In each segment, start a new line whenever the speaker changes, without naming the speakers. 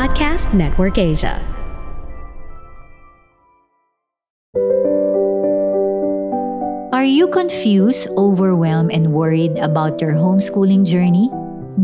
Podcast Network Asia.
Are you confused, overwhelmed, and worried about your homeschooling journey?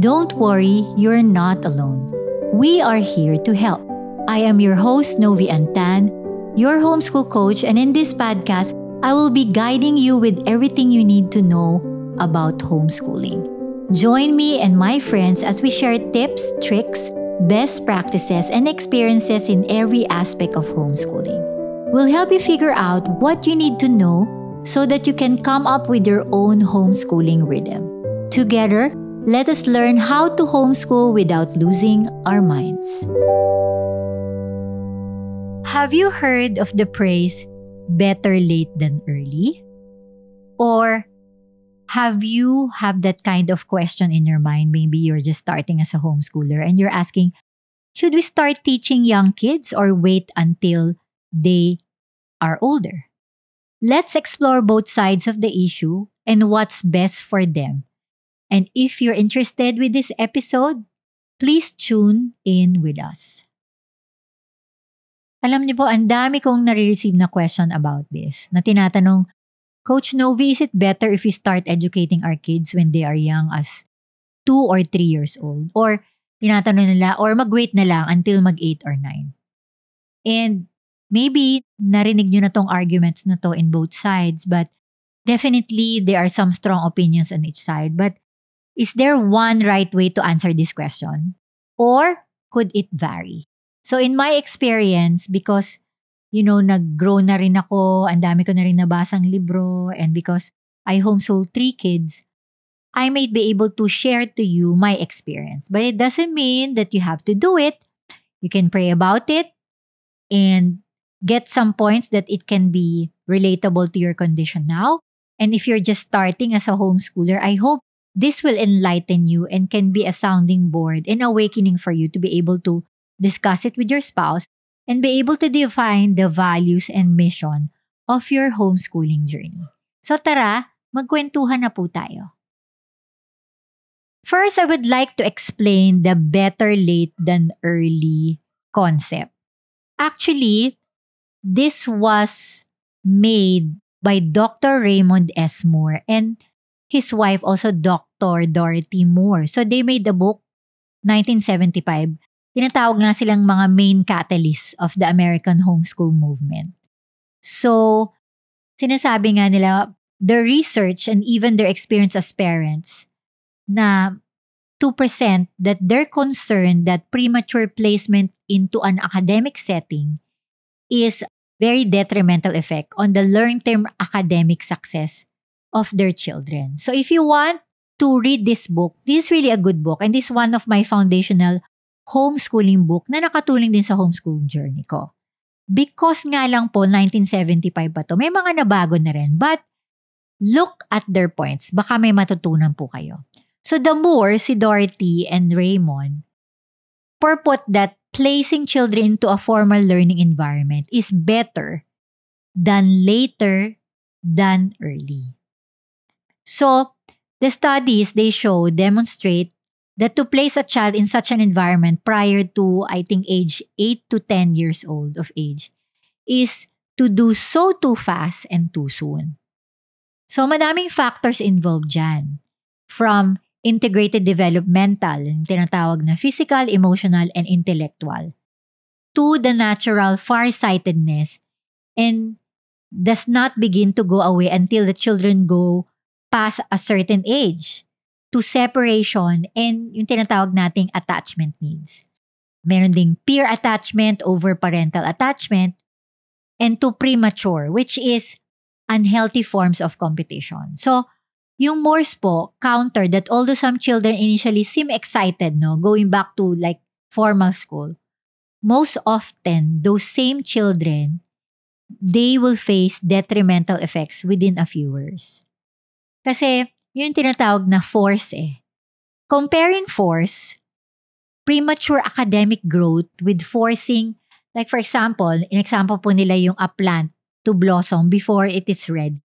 Don't worry, you're not alone. We are here to help. I am your host, Novi Antan, your homeschool coach, and in this podcast, I will be guiding you with everything you need to know about homeschooling. Join me and my friends as we share tips, tricks, best practices, and experiences in every aspect of homeschooling. We'll help you figure out what you need to know so that you can come up with your own homeschooling rhythm. Together, let us learn how to homeschool without losing our minds. Have you heard of the phrase better late than early? Or have you have that kind of question in your mind? Maybe you're just starting as a homeschooler and you're asking, should we start teaching young kids or wait until they are older? Let's explore both sides of the issue and what's best for them. And if you're interested with this episode, please tune in with us. Alam niyo po, ang dami kong nare-receive na question about this na tinatanong, Coach Novi, is it better if we start educating our kids when they are young as 2 or 3 years old? Or tinatanong nila, or mag-wait na lang until mag-8 or 9? And maybe narinig nyo na tong arguments na to in both sides, but definitely there are some strong opinions on each side. But is there one right way to answer this question? Or could it vary? So in my experience, because, you know, nag-grow na rin ako, ang dami ko na rin nabasang libro, and because I homeschool three kids, I might be able to share to you my experience. But it doesn't mean that you have to do it. You can pray about it and get some points that it can be relatable to your condition now. And if you're just starting as a homeschooler, I hope this will enlighten you and can be a sounding board and awakening for you to be able to discuss it with your spouse and be able to define the values and mission of your homeschooling journey. So tara, magkwentuhan na po tayo. First, I would like to explain the better late than early concept. Actually, this was made by Dr. Raymond S. Moore and his wife also Dr. Dorothy Moore. So they made the book 1975. Tinatawag nga silang mga main catalysts of the American homeschool movement. So, sinasabi nga nila, the research and even their experience as parents na 2% that they're concerned that premature placement into an academic setting is very detrimental effect on the long-term academic success of their children. So if you want to read this book, this is really a good book and this is one of my foundational homeschooling book na nakatulong din sa homeschool journey ko. Because nga lang po, 1975 pa to, may mga nabago na rin. But look at their points. Baka may matutunan po kayo. So the more si Dorothy and Raymond purport that placing children into a formal learning environment is better than later than early. So, the studies they show demonstrate that to place a child in such an environment prior to, I think, age 8 to 10 years old of age is to do so too fast and too soon. So, madaming factors involved dyan. From integrated developmental, tinatawag na physical, emotional, and intellectual, to the natural farsightedness and does not begin to go away until the children go past a certain age to separation and yung tinatawag nating attachment needs. Meron ding peer attachment over parental attachment and to premature, which is unhealthy forms of competition. So, yung Morse po counter that although some children initially seem excited, no, going back to like formal school, most often those same children they will face detrimental effects within a few years. Kasi yun tinatawag na force eh. Comparing force, premature academic growth with forcing, like for example, in example po nila yung a plant to blossom before it is red.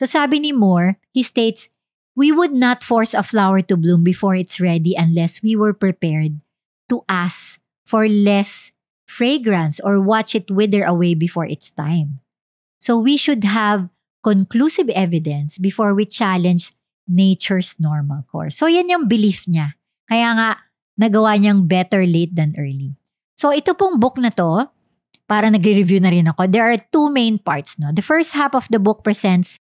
So sabi ni Moore, he states, We would not force a flower to bloom before it's ready unless we were prepared to ask for less fragrance or watch it wither away before its time. So we should have conclusive evidence before we challenge nature's normal course. So yan yung belief niya. Kaya nga, nagawa niyang better late than early. So ito pong book na to, para nagre-review na rin ako, there are two main parts. No? The first half of the book presents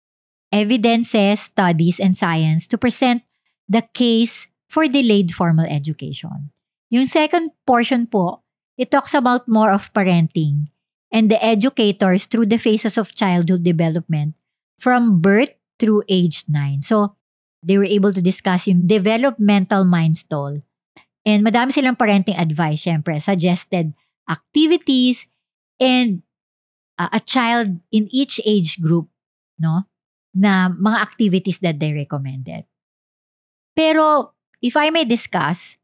evidences, studies, and science to present the case for delayed formal education. Yung second portion po It talks about more of parenting and the educators through the phases of childhood development from birth through age 9. So, they were able to discuss yung developmental milestone. And madami silang parenting advice, syempre, suggested activities and uh, a child in each age group, no? Na mga activities that they recommended. Pero, if I may discuss,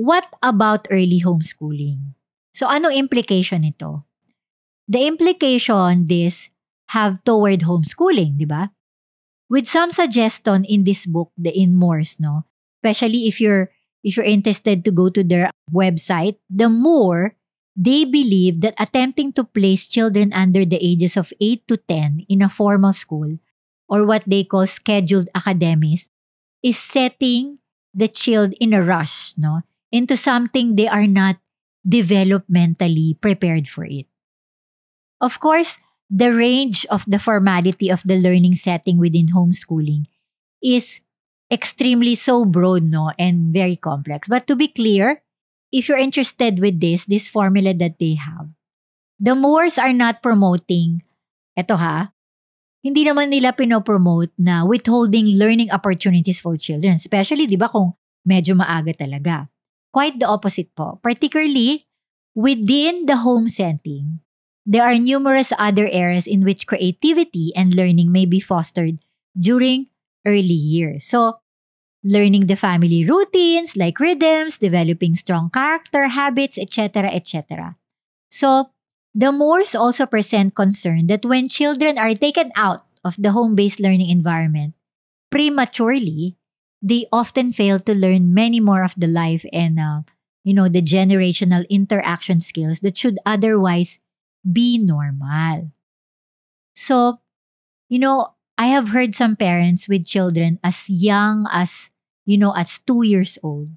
What about early homeschooling? So ano implication nito? The implication this have toward homeschooling, di ba? With some suggestion in this book, the Inmoors, no? Especially if you're if you're interested to go to their website, the more they believe that attempting to place children under the ages of 8 to 10 in a formal school or what they call scheduled academies is setting the child in a rush, no? into something they are not developmentally prepared for it. Of course, the range of the formality of the learning setting within homeschooling is extremely so broad no and very complex. But to be clear, if you're interested with this, this formula that they have, the Moors are not promoting, eto ha, hindi naman nila pinopromote na withholding learning opportunities for children. Especially, di ba, kung medyo maaga talaga. Quite the opposite po. Particularly, within the home setting, there are numerous other areas in which creativity and learning may be fostered during early years. So, learning the family routines like rhythms, developing strong character habits, etc., etc. So, the Moors also present concern that when children are taken out of the home-based learning environment prematurely, they often fail to learn many more of the life and uh, you know the generational interaction skills that should otherwise be normal. So you know i have heard some parents with children as young as you know as 2 years old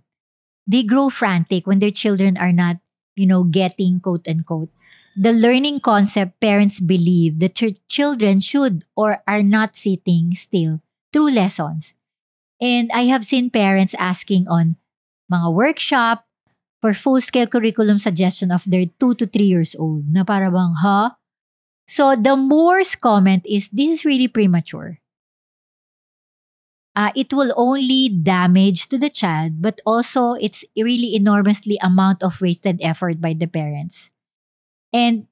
they grow frantic when their children are not you know getting quote unquote the learning concept parents believe that children should or are not sitting still through lessons. And I have seen parents asking on mga workshop for full-scale curriculum suggestion of their 2 to 3 years old na para bang, ha? So the Moore's comment is, this is really premature. Uh, it will only damage to the child, but also it's really enormously amount of wasted effort by the parents. And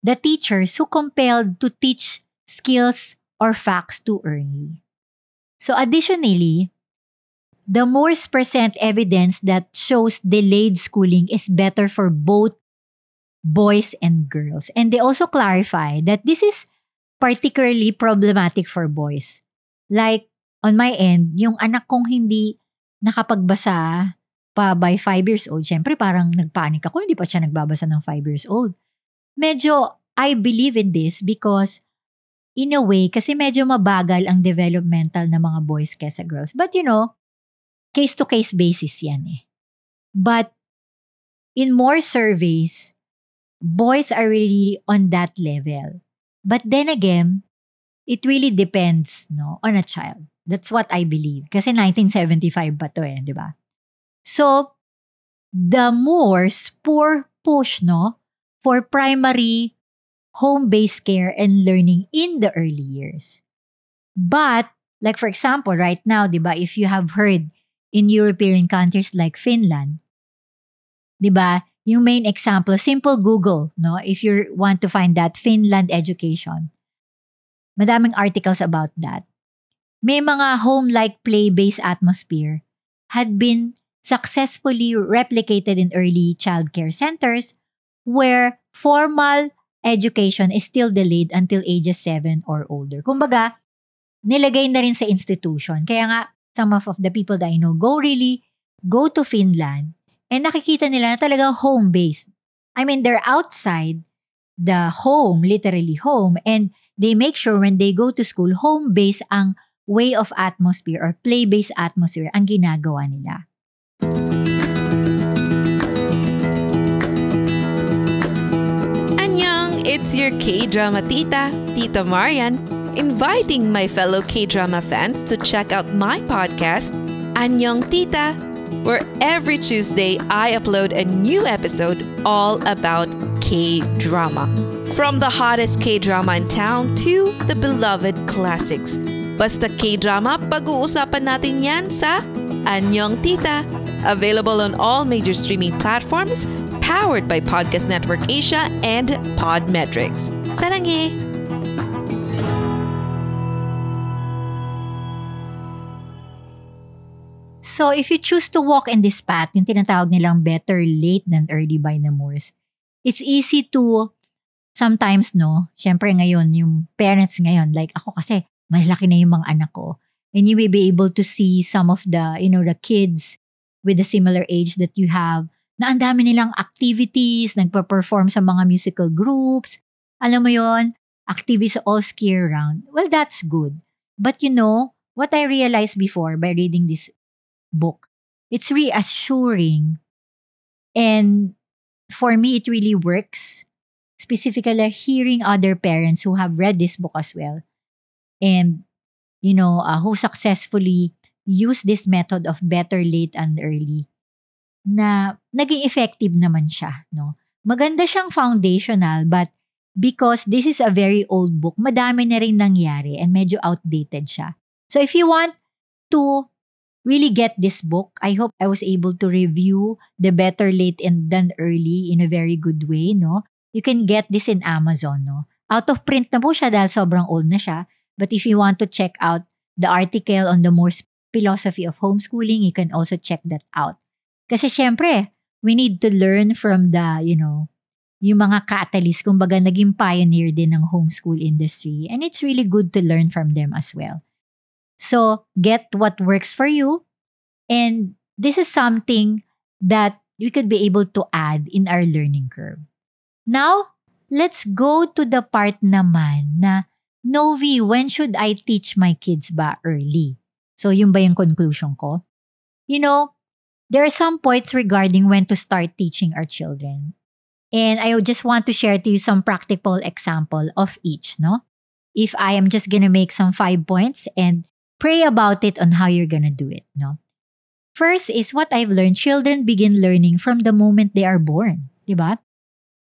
the teachers who compelled to teach skills or facts too early. So additionally, the Moore's present evidence that shows delayed schooling is better for both boys and girls. And they also clarify that this is particularly problematic for boys. Like, on my end, yung anak kong hindi nakapagbasa pa by 5 years old, syempre parang nagpanik ako, hindi pa siya nagbabasa ng 5 years old. Medyo, I believe in this because in a way, kasi medyo mabagal ang developmental na mga boys kesa girls. But you know, case-to-case basis yan eh. But in more surveys, boys are really on that level. But then again, it really depends no on a child. That's what I believe. Kasi 1975 pa to eh, di ba? So, the more poor push no for primary home-based care and learning in the early years. But, like for example, right now, di ba, if you have heard in European countries like Finland, di ba, yung main example, simple Google, no? If you want to find that Finland education, madaming articles about that. May mga home-like play-based atmosphere had been successfully replicated in early childcare centers where formal education is still delayed until ages 7 or older. Kumbaga, nilagay na rin sa institution. Kaya nga, some of, the people that I know go really, go to Finland And nakikita nila na talaga home-based. I mean, they're outside the home, literally home, and they make sure when they go to school, home-based ang way of atmosphere or play-based atmosphere ang ginagawa nila.
Annyeong, it's your K-drama tita, Tita Marian, inviting my fellow K-drama fans to check out my podcast, Annyeong Tita, where every Tuesday I upload a new episode all about K-drama. From the hottest K-drama in town to the beloved classics. Basta K-drama, pag-uusapan natin yan sa Anyong Tita. Available on all major streaming platforms, powered by Podcast Network Asia and Podmetrics. Saranghe!
So, if you choose to walk in this path, yung tinatawag nilang better late than early by the Moors, it's easy to sometimes, no, syempre ngayon, yung parents ngayon, like ako kasi, malaki na yung mga anak ko. And you may be able to see some of the, you know, the kids with a similar age that you have, na ang dami nilang activities, nagpa-perform sa mga musical groups. Alam mo yon activities all year round. Well, that's good. But you know, what I realized before by reading this book, it's reassuring. And for me, it really works. Specifically, hearing other parents who have read this book as well. And, you know, uh, who successfully use this method of better late and early na naging effective naman siya, no? Maganda siyang foundational but because this is a very old book, madami na rin nangyari and medyo outdated siya. So if you want to really get this book, I hope I was able to review the better late and than early in a very good way, no? You can get this in Amazon, no? Out of print na po siya dahil sobrang old na siya. But if you want to check out the article on the Morse philosophy of homeschooling, you can also check that out. Kasi syempre, we need to learn from the, you know, yung mga catalyst, kumbaga naging pioneer din ng homeschool industry. And it's really good to learn from them as well. So, get what works for you. And this is something that we could be able to add in our learning curve. Now, let's go to the part naman na, Novi, when should I teach my kids ba early? So, yun ba yung conclusion ko? You know, there are some points regarding when to start teaching our children. And I just want to share to you some practical example of each, no? If I am just gonna make some five points and pray about it on how you're gonna do it, no? First is what I've learned, children begin learning from the moment they are born, diba?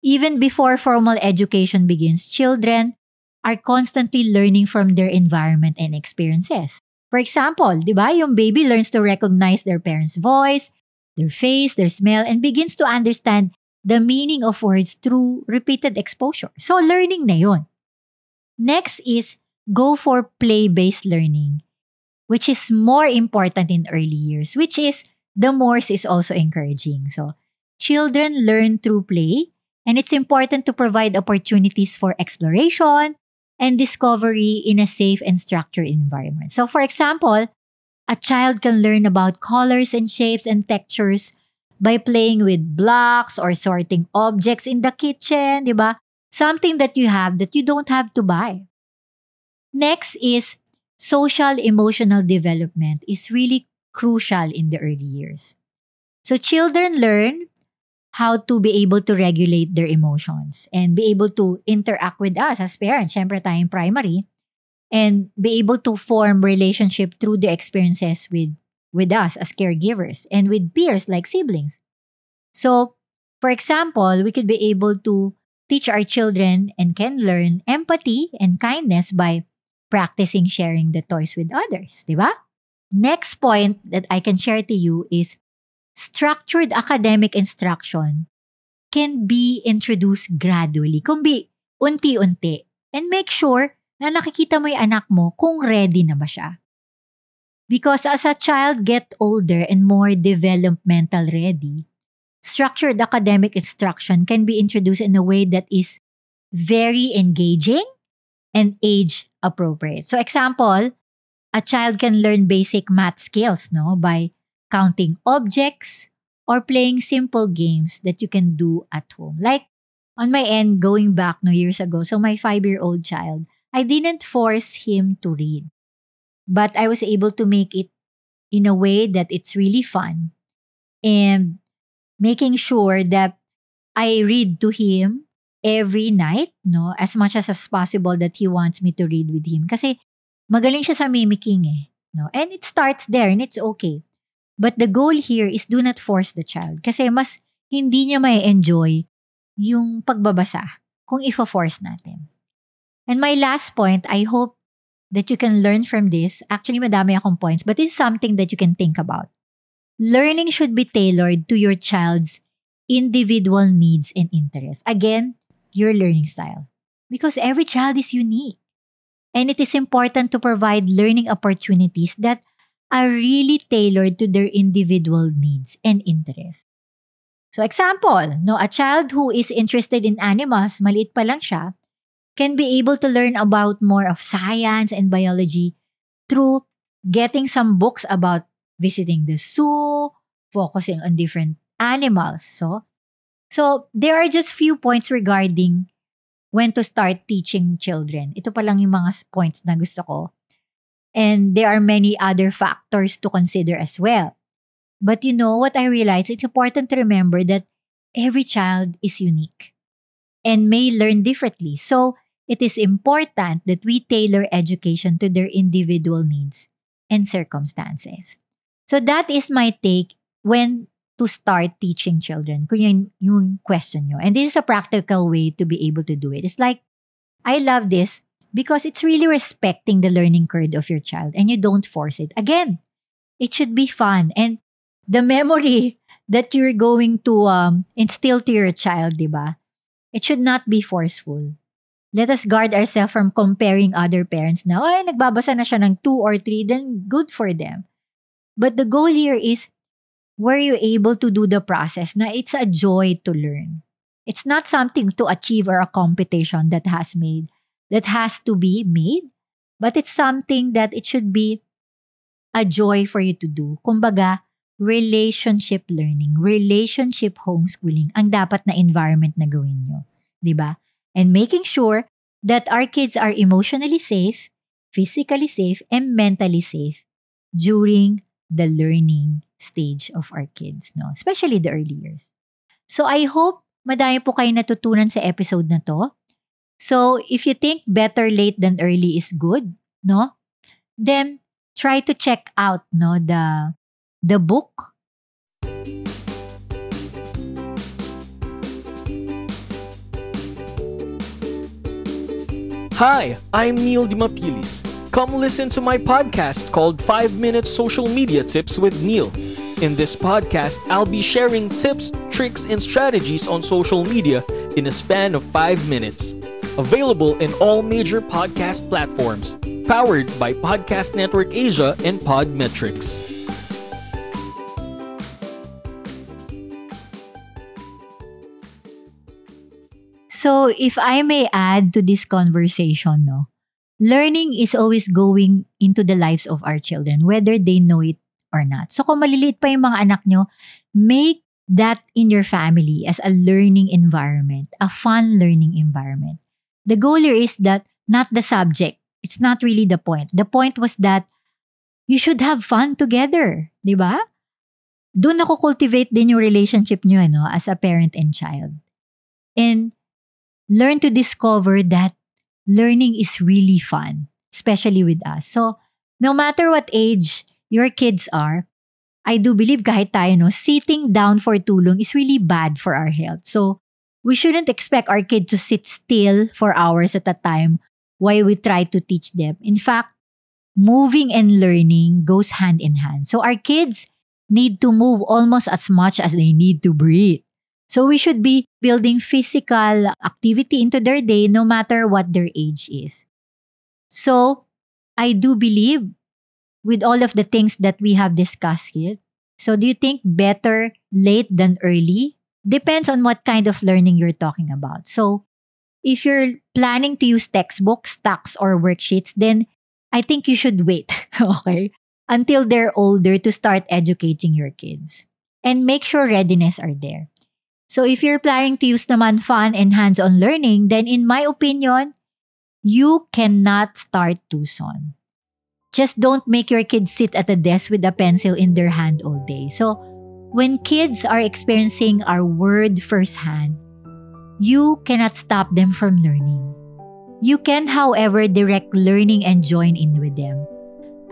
Even before formal education begins, children are constantly learning from their environment and experiences. For example, di yung baby learns to recognize their parents' voice, their face, their smell, and begins to understand the meaning of words through repeated exposure. So, learning na yun. Next is go for play-based learning, which is more important in early years, which is the Morse is also encouraging. So, children learn through play, and it's important to provide opportunities for exploration and discovery in a safe and structured environment. So, for example, a child can learn about colors and shapes and textures by playing with blocks or sorting objects in the kitchen, di? Something that you have that you don't have to buy. Next is social emotional development is really crucial in the early years. So children learn how to be able to regulate their emotions and be able to interact with us as parents. Siyempre tayong primary and be able to form relationship through the experiences with with us as caregivers and with peers like siblings. So, for example, we could be able to teach our children and can learn empathy and kindness by practicing sharing the toys with others, di ba? Next point that I can share to you is structured academic instruction can be introduced gradually, kung be unti-unti, and make sure na nakikita mo yung anak mo kung ready na ba siya. Because as a child get older and more developmental ready, structured academic instruction can be introduced in a way that is very engaging and age appropriate. So example, a child can learn basic math skills no by counting objects or playing simple games that you can do at home. Like on my end, going back no years ago, so my five-year-old child, I didn't force him to read, but I was able to make it in a way that it's really fun and making sure that I read to him every night, no? As much as, as possible that he wants me to read with him. Kasi magaling siya sa mimicking eh. No? And it starts there and it's okay. But the goal here is do not force the child. Kasi mas hindi niya may enjoy yung pagbabasa kung ifo-force natin. And my last point, I hope that you can learn from this. Actually, madami akong points, but this is something that you can think about. Learning should be tailored to your child's individual needs and interests. Again, your learning style. Because every child is unique. And it is important to provide learning opportunities that are really tailored to their individual needs and interests. So example, no, a child who is interested in animals, maliit pa lang siya, can be able to learn about more of science and biology through getting some books about visiting the zoo, focusing on different animals. So, so there are just few points regarding when to start teaching children. Ito pa lang yung mga points na gusto ko. And there are many other factors to consider as well. But you know what I realize? It's important to remember that every child is unique and may learn differently. So, it is important that we tailor education to their individual needs and circumstances. So that is my take when to start teaching children. Kung yun yung question nyo. And this is a practical way to be able to do it. It's like, I love this because it's really respecting the learning curve of your child and you don't force it. Again, it should be fun. And the memory that you're going to um, instill to your child, di ba? It should not be forceful. Let us guard ourselves from comparing other parents na, ay, nagbabasa na siya ng 2 or 3, then good for them. But the goal here is, were you able to do the process na it's a joy to learn? It's not something to achieve or a competition that has made, that has to be made, but it's something that it should be a joy for you to do. Kumbaga, relationship learning, relationship homeschooling ang dapat na environment na gawin nyo. ba? Diba? and making sure that our kids are emotionally safe, physically safe, and mentally safe during the learning stage of our kids, no? Especially the early years. So I hope madami po kayo natutunan sa episode na to. So if you think better late than early is good, no? Then try to check out no the the book
Hi, I'm Neil Dimapilis. Come listen to my podcast called 5 Minutes Social Media Tips with Neil. In this podcast, I'll be sharing tips, tricks, and strategies on social media in a span of 5 minutes. Available in all major podcast platforms. Powered by Podcast Network Asia and Podmetrics.
So, if I may add to this conversation, no, learning is always going into the lives of our children, whether they know it or not. So, kung maliliit pa yung mga anak nyo, make that in your family as a learning environment, a fun learning environment. The goal here is that not the subject. It's not really the point. The point was that you should have fun together, di ba? Doon ako cultivate din yung relationship nyo no, as a parent and child. And learn to discover that learning is really fun, especially with us. So, no matter what age your kids are, I do believe kahit tayo, no, sitting down for too long is really bad for our health. So, we shouldn't expect our kid to sit still for hours at a time while we try to teach them. In fact, moving and learning goes hand in hand. So, our kids need to move almost as much as they need to breathe. So we should be building physical activity into their day no matter what their age is. So I do believe with all of the things that we have discussed here. So do you think better late than early? Depends on what kind of learning you're talking about. So if you're planning to use textbooks, stacks, or worksheets, then I think you should wait, okay, until they're older to start educating your kids. and make sure readiness are there. So if you're planning to use naman fun and hands-on learning, then in my opinion, you cannot start too soon. Just don't make your kids sit at a desk with a pencil in their hand all day. So when kids are experiencing our word firsthand, you cannot stop them from learning. You can, however, direct learning and join in with them.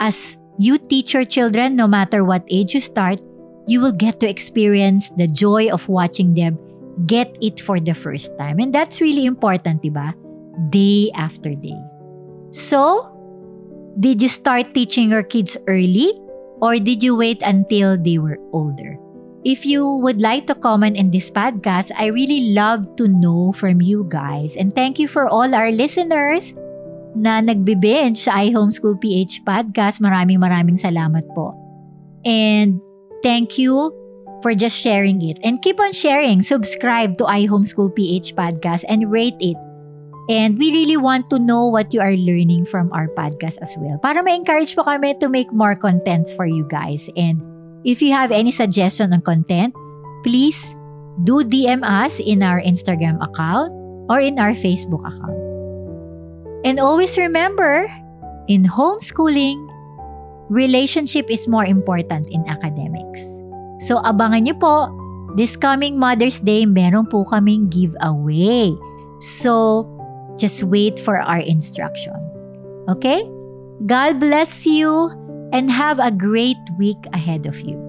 As you teach your children, no matter what age you start, you will get to experience the joy of watching them get it for the first time. And that's really important, diba? Day after day. So, did you start teaching your kids early or did you wait until they were older? If you would like to comment in this podcast, I really love to know from you guys. And thank you for all our listeners na nagbe-binge sa iHomeschool PH podcast. Maraming maraming salamat po. And Thank you for just sharing it. And keep on sharing. Subscribe to iHomeschool PH podcast and rate it. And we really want to know what you are learning from our podcast as well. Para ma-encourage po kami to make more contents for you guys. And if you have any suggestion on content, please do DM us in our Instagram account or in our Facebook account. And always remember, in homeschooling, relationship is more important in academics. So abangan niyo po, this coming Mother's Day, meron po kaming giveaway. So, just wait for our instruction. Okay? God bless you and have a great week ahead of you.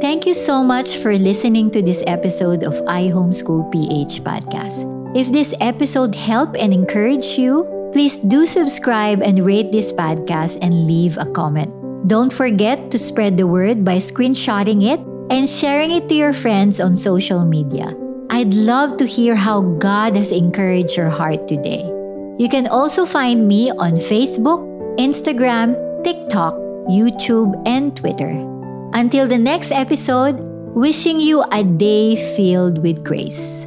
Thank you so much for listening to this episode of iHomeschool PH podcast. If this episode helped and encouraged you, Please do subscribe and rate this podcast and leave a comment. Don't forget to spread the word by screenshotting it and sharing it to your friends on social media. I'd love to hear how God has encouraged your heart today. You can also find me on Facebook, Instagram, TikTok, YouTube, and Twitter. Until the next episode, wishing you a day filled with grace.